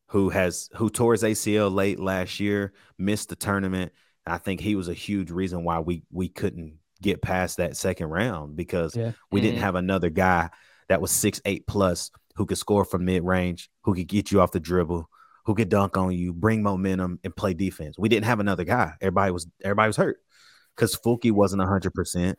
who has who tore his ACL late last year, missed the tournament. I think he was a huge reason why we we couldn't get past that second round because Yeah. we didn't Mhm. have another guy that was six eight plus who could score from mid range, who could get you off the dribble, who could dunk on you, bring momentum, and play defense. We didn't have another guy. Everybody was everybody was hurt because Fulke wasn't hundred percent,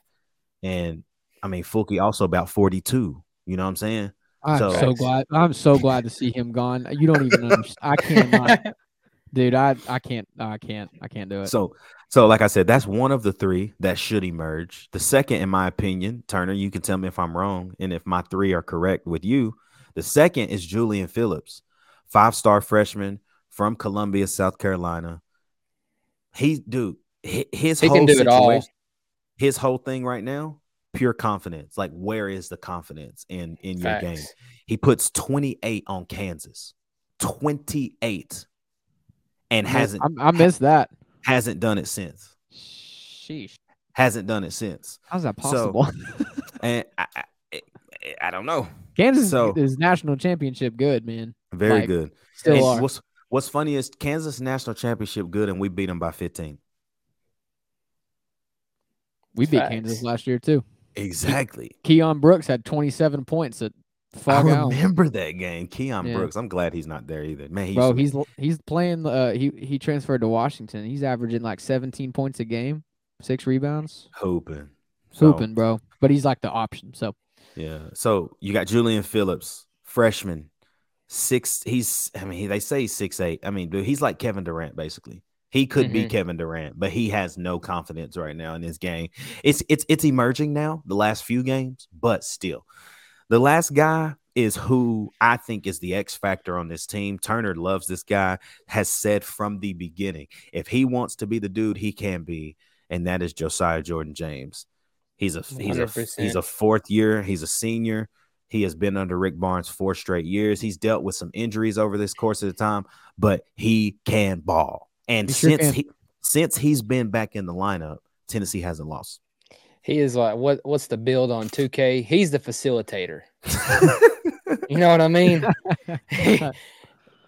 and I mean Fulke also about forty two. You know what I'm saying? I'm So- so, glad. I'm so glad to see him gone. You don't even understand. I cannot, <laughs> dude. I I can't. I can't. I can't do it. So, so like I said, that's one of the three that should emerge. The second, in my opinion, Turner, you can tell me if I'm wrong and if my three are correct with you. The second is Julian Phillips, five star freshman from Columbia, South Carolina. He, dude, his He whole can do it all. situation, his whole thing right now, pure confidence. Like, where is the confidence in in your game? He puts 28 on Kansas, 28, and I miss- hasn't I, I missed that. hasn't done it since. Sheesh. Hasn't done it since. How's that So- possible? <laughs> And I, I, I- I don't know. Kansas so- is national championship good, man. Very Like, good. Still And are. What's What's funny is Kansas national championship good, and we beat them by 15. We beat Facts. Kansas last year too. Exactly. Keion Brooks had 27 points at I Phog Allen. remember that game. Keion Yeah. Brooks. I'm glad he's not there either. Man, he Bro, he's he's playing. Uh, he he transferred to Washington. He's averaging like 17 points a game, six rebounds, hooping. So, hooping, bro. But he's like the option. So Yeah. So you got Julian Phillips, freshman, six. He's. I mean, he, they say he's six eight. I mean, dude, he's like Kevin Durant basically. He could be Mhm. Kevin Durant, but he has no confidence right now in his game. It's it's it's emerging now. The last few games, but still, the last guy is who I think is the X factor on this team. Turner loves this guy. Has said from the beginning, if he wants to be the dude, he can be, and that is Josiah Jordan James. He's a he's a he's a fourth year. He's a senior. He has been under Rick Barnes four straight years. He's dealt with some injuries over this course of the time, but he can ball. And He sure since can. he since he's been back in the lineup, Tennessee hasn't lost. He is like what? What's the build on 2K? He's the facilitator. <laughs> You know what I mean?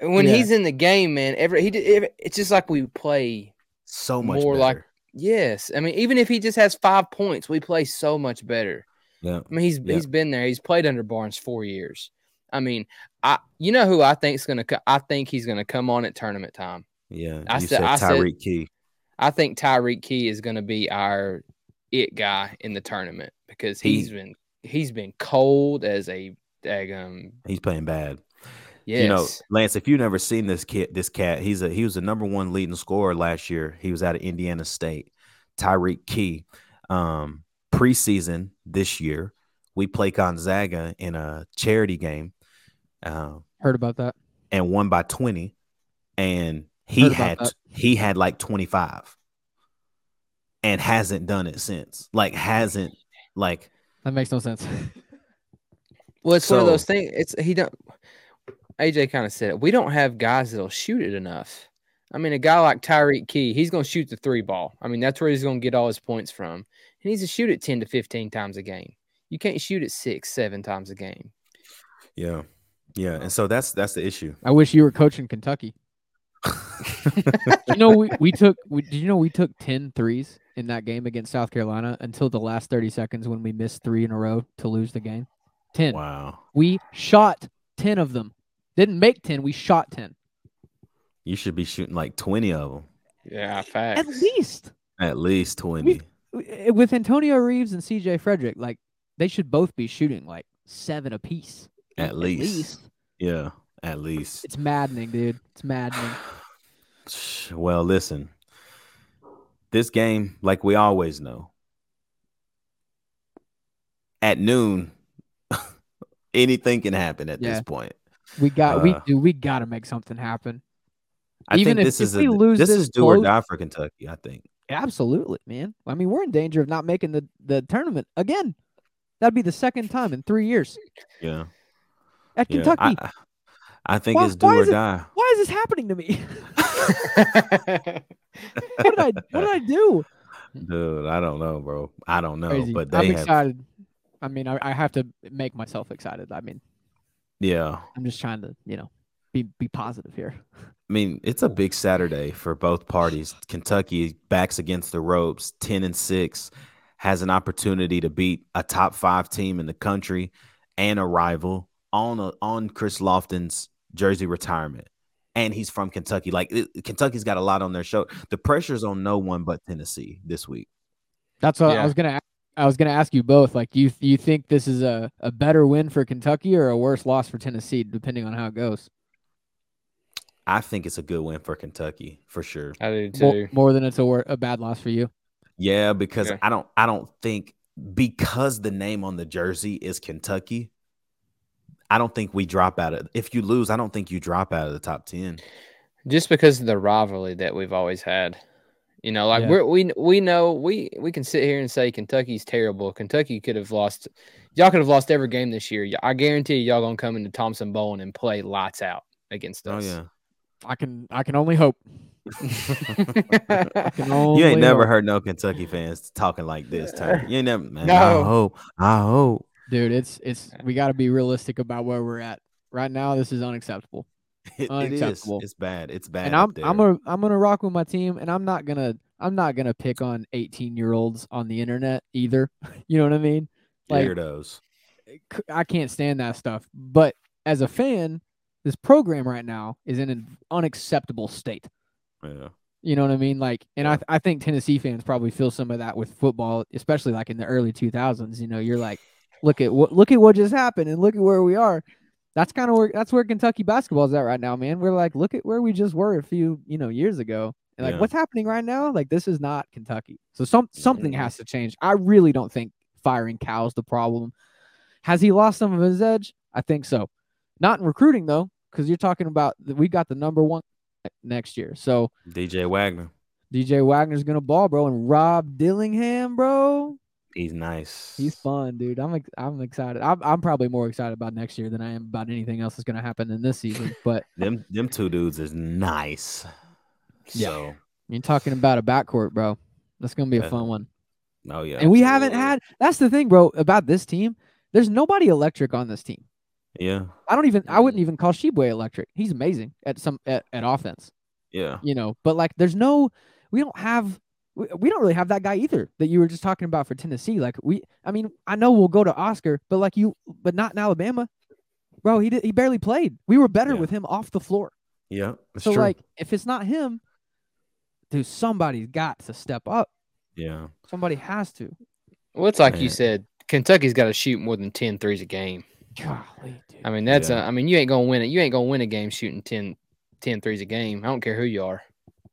when Yeah. he's in the game, man, every he every- It's just like we play. so much More like- Yes, I mean, even if he just has five points, we play so much better. yeah. I mean, he's Yeah. he's been there. He's played under Barnes four years. I mean, I you know who I think's gonna co- I think he's gonna come on at tournament time. Yeah. I you said- said Tyreke Key. I think Tyreke Key is gonna be our it guy in the tournament because He- he's been he's been cold as a daggum. He's playing bad. Yes. You know, Lance, if you've never seen this kid, this cat, he's a he was the number one leading scorer last year. He was out of Indiana State. Tyreke Key. Um, preseason this year, we play Gonzaga in a charity game, uh, heard about that. and won by 20. And he had that. he had like 25 and hasn't done it since. Like hasn't like That makes no sense. <laughs> Well, it's one of those things. It's he don't. AJ kind of said it. We don't have guys that'll shoot it enough. I mean, a guy like Tyreke Key, he's going to shoot the three ball. I mean, that's where he's going to get all his points from. He needs to shoot it ten to fifteen times a game. You can't shoot it six, seven times a game. yeah. Yeah. And so that's that's the issue. I wish you were coaching Kentucky. You know, we, we took. We, did you know we took 10 threes in that game against South Carolina until the last 30 seconds when we missed three in a row to lose the game? 10. Wow. We shot 10 of them. Didn't make 10. We shot 10. You should be shooting like 20 of them. Yeah, facts. At least. At least 20. W- With Antonio Reeves and CJ Fredrick, like they should both be shooting like seven apiece. At least. Yeah, at least. It's maddening, dude. It's maddening. <sighs> Well, listen. This game, like we always know, at noon, <laughs> anything can happen at this point. We got we Uh, do we got to make something happen. I Even think if- this if is we a, lose this this is do or die for Kentucky. I think. Absolutely, man. I mean, we're in danger of not making the the tournament again. That'd be the second time in three years Yeah. at Yeah. Kentucky. I, I think Why- it's do or it- die. Why is this happening to me? <laughs> <laughs> what did I what did I do? Dude, I don't know, bro. I don't know, Crazy. but they I'm have. excited. I mean, I, I have to make myself excited. I mean, Yeah. I'm just trying to, you know, be be positive here. I mean, it's a big Saturday for both parties. Kentucky backs against the ropes, 10 and 6, has an opportunity to beat a top 5 team in the country and a rival on a, on Chris Lofton's jersey retirement. And he's from Kentucky. Like it, Kentucky's got a lot on their show. The pressure's on no one but Tennessee this week. That's what I was gonna. a- I was gonna ask you both. Like, you you think this is a, a better win for Kentucky or a worse loss for Tennessee, depending on how it goes? I think it's a good win for Kentucky for sure. I do More, too. more than it's a wor- a bad loss for you. Yeah, because Yeah. I don't I don't think because the name on the jersey is Kentucky, I don't think we drop out of if you lose, I don't think you drop out of the top 10. Just because of the rivalry that we've always had. You know, like Yeah. we're, we we know we we can sit here and say Kentucky's terrible. Kentucky could have lost. Y'all could have lost every game this year. Y- I guarantee y'all gonna come into Thompson Bowl and play lights out against oh, us. Oh yeah. I can I can only hope. <laughs> I <laughs> You ain't never hope. heard no Kentucky fans talking like this, Turner. You ain't never man. I hope. I hope. Dude. It's it's we got to be realistic about where we're at right now. This is unacceptable. It, <laughs> it is. Unacceptable. It's bad. It's bad. and I'm I'm gonna I'm gonna rock with my team, and I'm not gonna I'm not gonna pick on 18 year olds on the internet either. <laughs> You know what I mean? Like weirdos. I can't stand that stuff. But as a fan, this program right now is in an unacceptable state. Yeah. You know what I mean? Like, and Yeah. I I think Tennessee fans probably feel some of that with football, especially like in the early 2000s. You know, you're like, look at what look at what just happened, and look at where we are. That's kind of where that's where Kentucky basketball is at right now, man. We're like, look at where we just were a few you know years ago, and like Yeah. what's happening right now? Like this is not Kentucky. So some something has to change. I really don't think firing Cal's the problem. Has he lost some of his edge? I think so. Not in recruiting though, because you're talking about we got the number one next year. So DJ Wagner. DJ Wagner's gonna ball, bro, and Rob Dillingham, bro. He's nice. He's fun, dude. I'm I'm excited. I'm I'm probably more excited about next year than I am about anything else that's gonna happen in this season. But <laughs> Them them two dudes is nice. Yeah. So you're talking about a backcourt, bro. That's gonna be a fun one. oh yeah. and we haven't had. That's the thing, bro, about this team. There's nobody electric on this team. Yeah. I don't even. I wouldn't even call Tshiebwe electric. He's amazing at some at, at offense. Yeah. you know but like there's no we don't have we, we don't really have that guy either that you were just talking about for tennessee like we i mean i know we'll go to oscar but like you but not in alabama bro he did he barely played we were better Yeah. with him off the floor Yeah. It's so true. like if it's not him dude somebody's got to step up yeah. somebody has to Well, it's like Man. you said, Kentucky's got to shoot more than 10 threes a game. golly dude I mean, that's Yeah. a, I mean, you ain't gonna win it. You ain't gonna win a game shooting 10, 10 threes a game. I don't care who you are.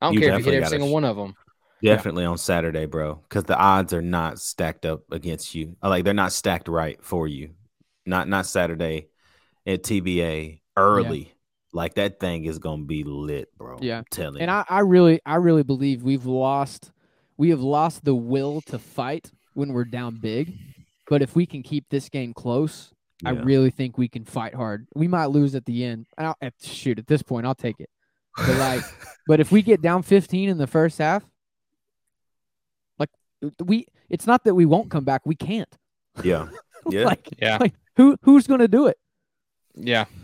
I don't You care if you hit every single sh- one of them. Definitely on Saturday, bro. Because the odds are not stacked up against you. Uh, Like they're not stacked right for you. Not not Saturday at TBA early. Like that thing is gonna be lit, bro. Yeah. I'm telling and you. I, I really i really believe we've lost we have lost the will to fight when we're down big but if we can keep this game close I really think we can fight hard. We might lose at the end. I'll, at, shoot, at this point, I'll take it. But like, <laughs> but if we get down 15 in the first half, we, it's not that we won't come back. We can't. yeah. <laughs> Yeah. <laughs> like, Yeah. like who who's gonna do it? Yeah. <sighs>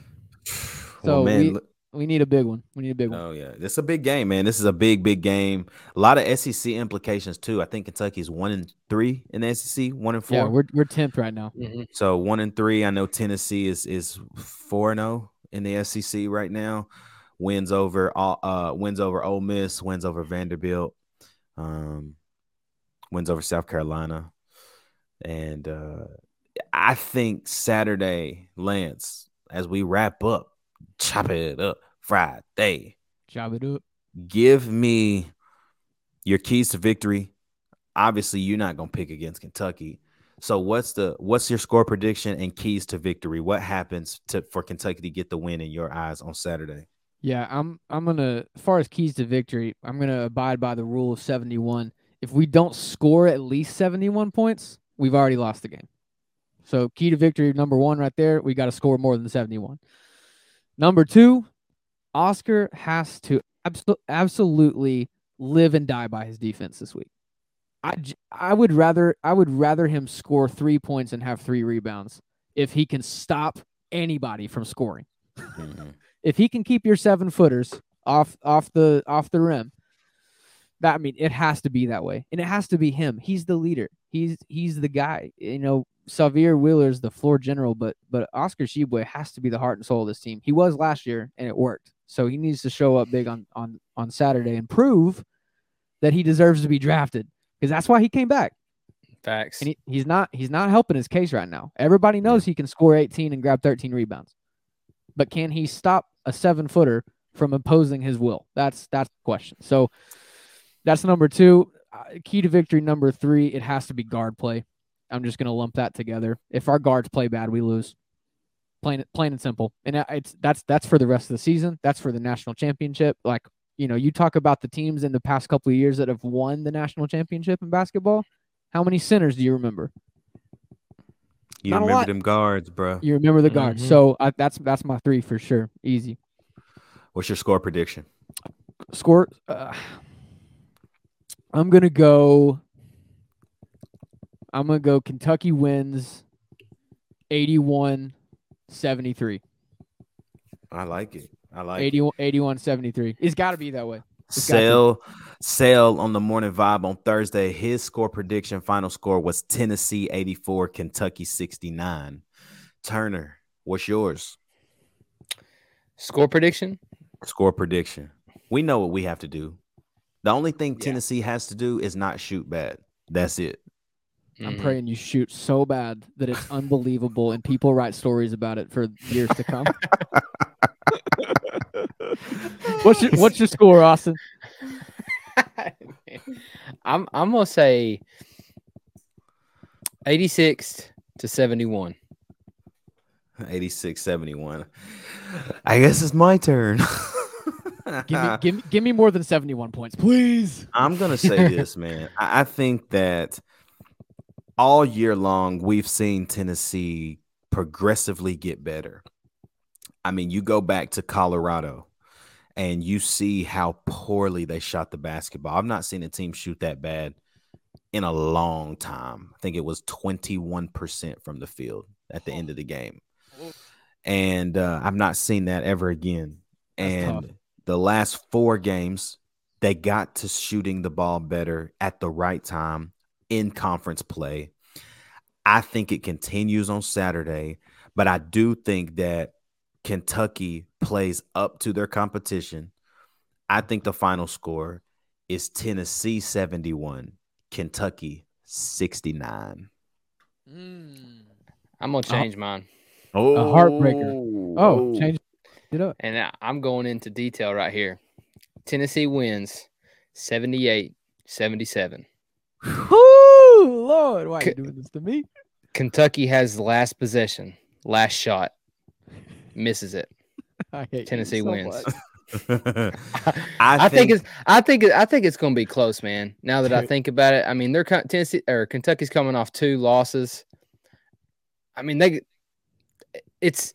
So well, man, we- look- we need a big one. We need a big one. Oh yeah, this is a big game, man. This is a big, big game. A lot of SEC implications too. I think Kentucky's one and three in the SEC, one and four. Yeah, we're we're tenth right now. Mhm. So one and three. I know Tennessee is is four and zero in the SEC right now. Wins over all uh wins over Ole Miss, wins over Vanderbilt, um, wins over South Carolina, and uh I think Saturday, Lance, as we wrap up, chop it up Friday. Chop it up. Give me your keys to victory. Obviously, you're not gonna pick against Kentucky. So what's the what's your score prediction and keys to victory? What happens to for Kentucky to get the win in your eyes on Saturday? Yeah, I'm I'm gonna as far as keys to victory, I'm gonna abide by the rule of 71. If we don't score at least 71 points, we've already lost the game. So key to victory number one right there, we got to score more than 71. Number two, Oscar has to abso- absolutely live and die by his defense this week. I, I would rather I would rather him score three points and have three rebounds if he can stop anybody from scoring mm-hmm. <laughs> if he can keep your seven footers off off the off the rim, that I mean it has to be that way, and it has to be him. He's the leader. He's he's the guy. You know, Sahvir Wheeler's the floor general, but but Oscar Tshiebwe has to be the heart and soul of this team. He was last year, and it worked. So he needs to show up big on on on Saturday and prove that he deserves to be drafted because that's why he came back. Facts. And he, he's not he's not helping his case right now. Everybody knows he can score 18 and grab 13 rebounds. But can he stop a seven footer from imposing his will? That's that's the question. So that's number two. Uh, key to victory number three, it has to be guard play. I'm just gonna lump that together. If our guards play bad, we lose. Plain plain and simple. And uh, it's that's that's for the rest of the season. That's for the national championship. Like you know, you talk about the teams in the past couple of years that have won the national championship in basketball. How many centers do you remember? You Not remember them guards, bro. You remember the guards. Mhm. So I, that's that's my three for sure. Easy What's your score prediction? score. Uh, I'm gonna go. I'm gonna go. Kentucky wins 81 73. I like it. I like it. 81 81 73. It's got to be that way. It's. Sale, sale on the morning vibe on Thursday. His score prediction, final score was Tennessee 84, Kentucky 69. Turner, what's yours? Score prediction? Score prediction. We know what we have to do. The only thing Yeah. Tennessee has to do is not shoot bad. That's it. I'm Mhm. praying you shoot so bad that it's unbelievable and people write stories about it for years to come. <laughs> what's your What's your score, Austin? <laughs> I'm I'm gonna say 86 to 71. 86 71. I guess it's my turn. <laughs> Give me, <laughs> give me, give me more than 71 points, please. I'm gonna say <laughs> this, man. I, I think that all year long we've seen Tennessee progressively get better. I mean, you go back to Colorado and you see how poorly they shot the basketball. I've not seen a team shoot that bad in a long time. I think it was 21% from the field at the end of the game. And uh, I've not seen that ever again. That's and tough. The last four games, they got to shooting the ball better at the right time in conference play. I think it continues on Saturday, but I do think that Kentucky plays up to their competition. I think the final score is Tennessee 71, Kentucky 69. Hmm. I'm gonna uh-huh. change mine. Oh, heartbreaker. Oh, oh change it up. And I- I'm going into detail right here. Tennessee wins 78 77. Woo, Lord, why are you K- doing this to me? Kentucky has the last possession, last shot, misses it. <laughs> I hate you Tennessee so wins. much. <laughs> I, think, it's I think it, I think it's going to be close, man. Now that I <laughs> think about it, I mean they're Tennessee or Kentucky's coming off two losses. I mean they, it's,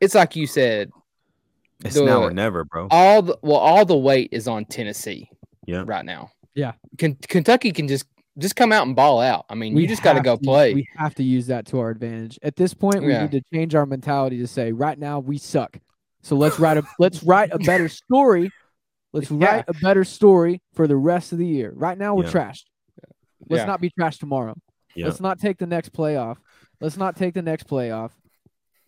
it's like you said, it's now or never, bro. all the well all the weight is on Tennessee. Yeah. right now. Yeah. Ken- Kentucky can just just come out and ball out. I mean, you just got to go play. We have to use that to our advantage. At this point, we Yeah. need to change our mentality to say, right now we suck. So let's write a <laughs> let's write a better story. Let's Yeah. write a better story for the rest of the year. Right now we're Yeah. trashed. Let's Yeah. not be trashed tomorrow. Yeah. Let's not take the next playoff. Let's not take the next playoff.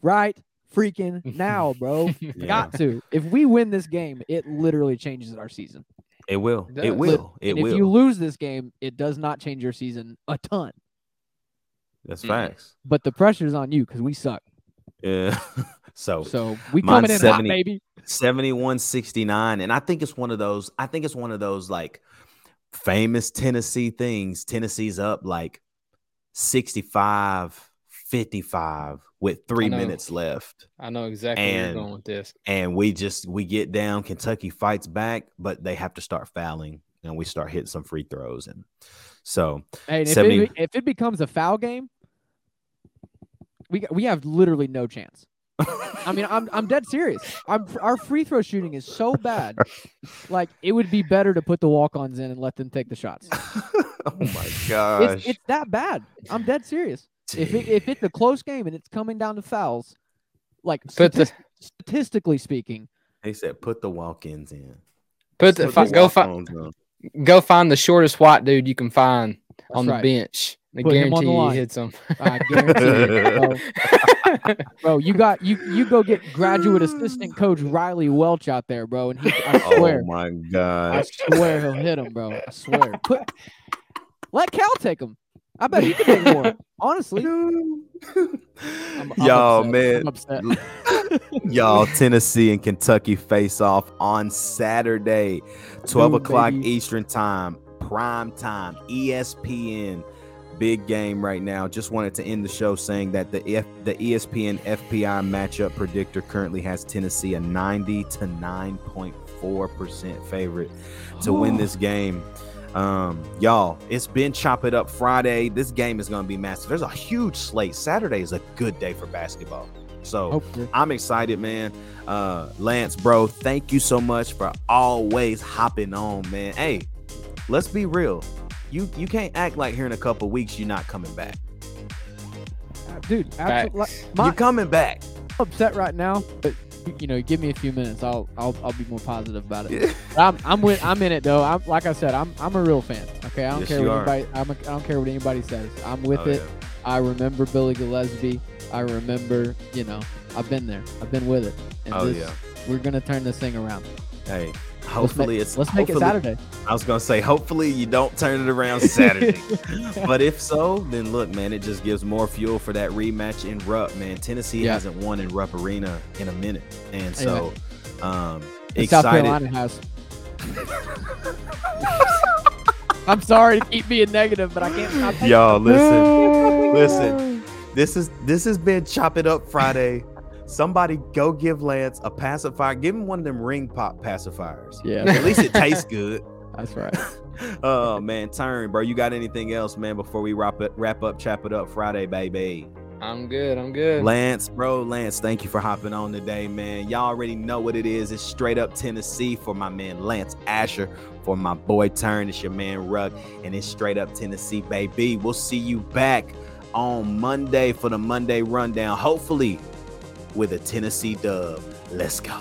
Right freaking now, <laughs> bro. Yeah. Got to. If we win this game, it literally changes our season. It will. It It will. It and will. if you lose this game, it does not change your season a ton. That's Mm. facts. But the pressure's on you because we suck. Yeah. <laughs> so So we Mine's coming in 70. hot, baby. 71 69 and i think it's one of those i think it's one of those like famous tennessee things tennessee's up like 65 55 with three minutes left I know exactly where And- you're going with this. and we just we get down kentucky fights back but they have to start fouling and we start hitting some free throws and so Hey, and if, it, if it becomes a foul game, we we have literally no chance. I mean, I'm I'm dead serious. I'm, our free throw shooting is so bad. Like it would be better to put the walk-ons in and let them take the shots. <laughs> oh my gosh It's, it's that bad. I'm dead serious. If it, if it's a close game and it's coming down to fouls, like Put the statistically speaking, they said put the walk-ins in put the Put fi- go find go find the shortest white dude you can find on the right. bench. I Put him on guarantee the you he hits them. I guarantee it, <laughs> bro. <laughs> bro. You got you you go get graduate assistant coach Riley Welch out there, bro, and he I oh swear oh my god. I swear he'll hit him, bro. I swear. Put let Cal take him. I bet he could take more. <laughs> Honestly, I'm, I'm Y'all, upset. man. I'm upset. Y'all, Tennessee and Kentucky face off on Saturday, 12 Boom, o'clock baby. Eastern Time, prime time, ESPN. Big game right now. Just wanted to end the show saying that the F, the ESPN FPI matchup predictor currently has Tennessee a 90 to 9.4% favorite to win this game. Um, y'all, it's been Chop It Up Friday. This game is going to be massive. There's a huge slate. Saturday is a good day for basketball. So, Hopefully. I'm excited, man. Uh, Lance, bro, thank you so much for always hopping on, man. Hey, let's be real. You you can't act like here in a couple weeks you're not coming back. Uh, Dude, absolutely. Facts. My, you're coming back. I'm upset right now, but you know, give me a few minutes. I'll I'll I'll be more positive about it. But I'm I'm with I'm in it though. I'm like I said, I'm I'm a real fan. Okay, I don't Yes, care what are. anybody I'm a, I don't care what anybody says. I'm with Oh, it. I remember Billy Gillispie. I remember, you know, I've been there. I've been with it. And Oh this, yeah. we're gonna turn this thing around. Hey, Let's hopefully make, it's let's make it Saturday. I was gonna say hopefully you don't turn it around Saturday. <laughs> but if so, then look, man, it just gives more fuel for that rematch in Rupp, man. Tennessee Yeah. hasn't won in Rupp Arena in a minute. And so um And South. Carolina has. <laughs> I'm sorry to keep being negative, but I can't stop. Y'all, listen. Listen. This is this has been Chop It Up Friday. Somebody go give Lance a pacifier. Give him one of them ring pop pacifiers. Yeah, At least it tastes <laughs> good. that's right. <laughs> Oh man, turn, bro. You got anything else, man, before we wrap it wrap up Chop It Up Friday, baby? I'm good. I'm good. Lance, bro, Lance, thank you for hopping on today, man. Y'all already know what it is. It's straight up Tennessee for my man Lance Asher, for my boy Turn. It's your man Ruck, and it's straight up Tennessee, baby. We'll see you back on Monday for the Monday rundown, hopefully with a Tennessee dub. Let's go.